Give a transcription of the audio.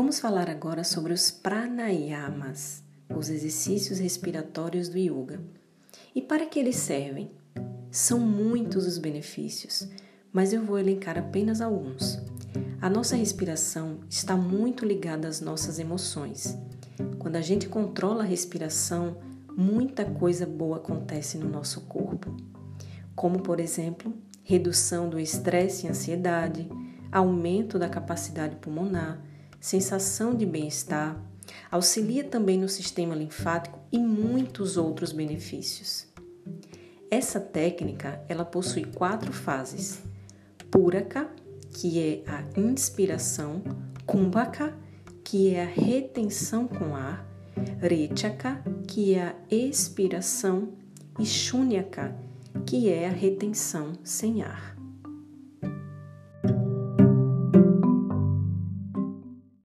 Vamos falar agora sobre os pranayamas, os exercícios respiratórios do yoga. E para que eles servem? São muitos os benefícios, mas eu vou elencar apenas alguns. A nossa respiração está muito ligada às nossas emoções. Quando a gente controla a respiração, muita coisa boa acontece no nosso corpo, como por exemplo, redução do estresse e ansiedade, aumento da capacidade pulmonar, sensação de bem-estar, auxilia também no sistema linfático e muitos outros benefícios. Essa técnica, ela possui quatro fases: Puraka, que é a inspiração, Kumbhaka, que é a retenção com ar, Rechaka, que é a expiração, e Shunyaka, que é a retenção sem ar.